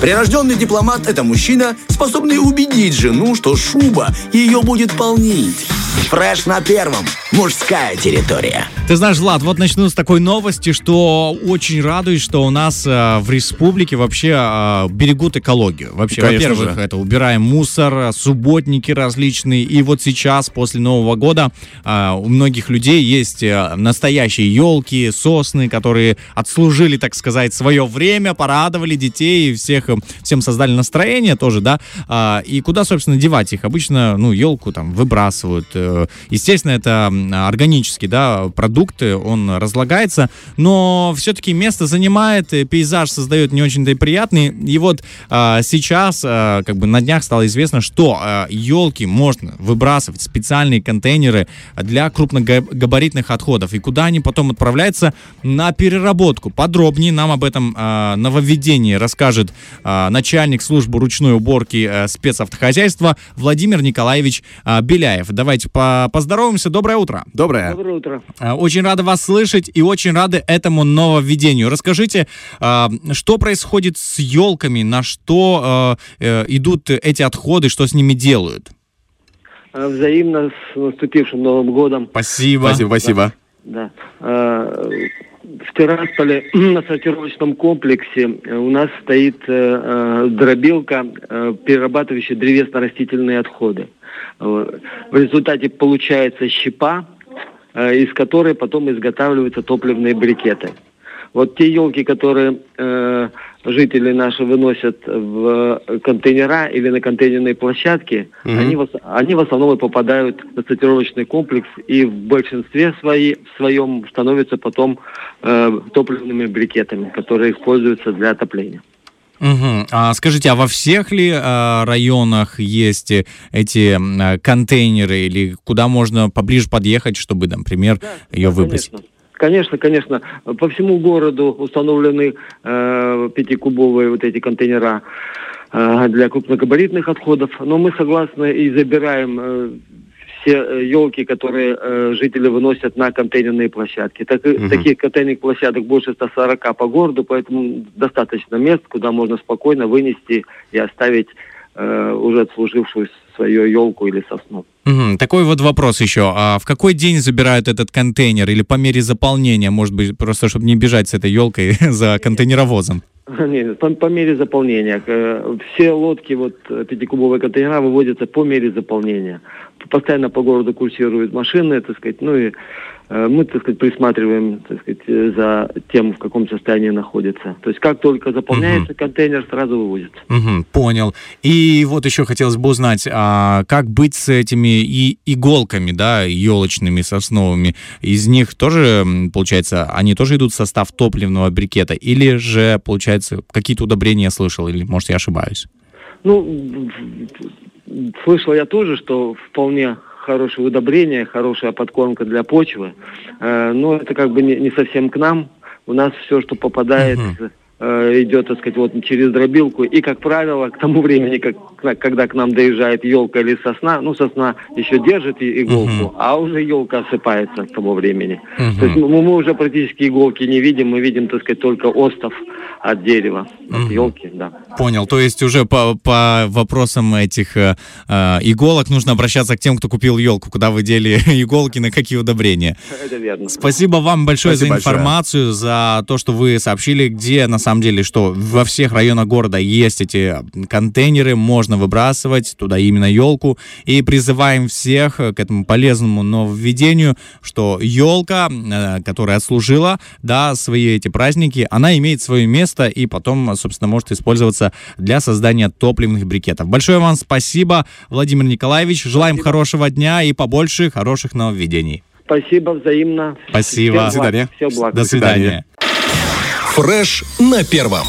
Прирожденный дипломат – это мужчина, способный убедить жену, что шуба ее будет полнить. Фреш на первом. Мужская территория. Ты знаешь, Влад, вот начну с такой новости, что очень радует, что у нас э, в республике вообще э, берегут экологию. Вообще, Конечно во-первых, же. это убираем мусор, субботники различные. И вот сейчас, после Нового года, э, у многих людей есть э, настоящие елки, сосны, которые отслужили, так сказать, свое время, порадовали детей, и всех, э, всем создали настроение тоже, да. А, и куда, собственно, девать их? Обычно, ну, елку там выбрасывают. э, Естественно, это органический, да, продукт, э, он разлагается, но все-таки место занимает, пейзаж создает не очень-то и приятный. И вот а, сейчас, а, как бы на днях стало известно, что елки можно выбрасывать в специальные контейнеры для крупногабаритных отходов. И куда они потом отправляются? На переработку. Подробнее нам об этом а, нововведении расскажет а, начальник службы ручной уборки а, спецавтохозяйства Владимир Николаевич а, Беляев. Давайте по- поздороваемся. Доброе утро. Доброе. Доброе утро. А, Очень рада вас слышать и очень рады этому нововведению. Расскажите, а, что происходит с елками, на что а, э, идут эти отходы, что с ними делают? Э, Взаимно с наступившим Новым годом. Спасибо. Спасибо, спасибо. Да. В Тирасполе на сортировочном комплексе э, у нас стоит э, дробилка, перерабатывающая древесно-растительные отходы. В результате получается щепа, из которой потом изготавливаются топливные брикеты. Вот те елки, которые э, жители наши выносят в контейнера или на контейнерные площадки, Мгм. они, в, они в основном и попадают на сортировочный комплекс и в большинстве свои, в своем становятся потом э, топливными брикетами, которые используются для отопления. Мгм. А скажите, а во всех ли а, районах есть э, эти а, контейнеры или куда можно поближе подъехать, чтобы, например, ее выбросить? Конечно. Конечно, конечно. По всему городу установлены э, пятикубовые вот эти контейнера э, для крупногабаритных отходов. Но мы согласны и забираем э, все елки, которые э, жители выносят на контейнерные площадки. Так, Мгм. Таких контейнерных площадок больше 140 по городу, поэтому достаточно мест, куда можно спокойно вынести и оставить э, уже отслужившую свою елку или сосну. Мгм. Такой вот вопрос еще. А в какой день забирают этот контейнер или по мере заполнения, может быть, просто чтобы не бежать с этой елкой за контейнеровозом? Нет, по, по мере заполнения. Все лодки, вот э, пятикубовые контейнера выводятся по мере заполнения. Постоянно по городу курсируют машины, так сказать, ну и э, мы, так сказать, присматриваем, так сказать, э, за тем, в каком состоянии находится. То есть как только заполняется контейнер, сразу вывозится. Мгм, понял. И вот еще хотелось бы узнать, а как быть с этими и иголками, да, елочными, сосновыми? Из них тоже, получается, они тоже идут в состав топливного брикета? Или же, получается, какие-то удобрения я слышал? Или, может, я ошибаюсь? Ну, слышал я тоже, что вполне хорошее удобрение, хорошая подкормка для почвы, Э, но это как бы не, совсем к нам. У нас все, что попадает, Мгм. Э, идет, так сказать, вот через дробилку. И, как правило, к тому времени, как, когда к нам доезжает елка или сосна, ну, сосна еще держит иголку, Мгм. а уже елка осыпается к тому времени. Мгм. То есть мы, мы уже практически иголки не видим, мы видим, так сказать, только остов от дерева, от Мгм. елки, да. Понял. То есть уже по, по вопросам этих э, э, иголок нужно обращаться к тем, кто купил елку, куда вы дели иголки, на какие удобрения. Это верно. Спасибо вам большое Спасибо за большое. информацию, за то, что вы сообщили, где на самом деле, что во всех районах города есть эти контейнеры, можно выбрасывать туда именно елку. И призываем всех к этому полезному нововведению, что елка, э, которая отслужила, да, свои эти праздники, она имеет свое место и потом, собственно, может использоваться для создания топливных брикетов. Большое вам спасибо, Владимир Николаевич. Желаем хорошего дня и побольше хороших нововведений. Спасибо взаимно. Спасибо. Всем До свидания. Все благ. До свидания. Фреш на первом.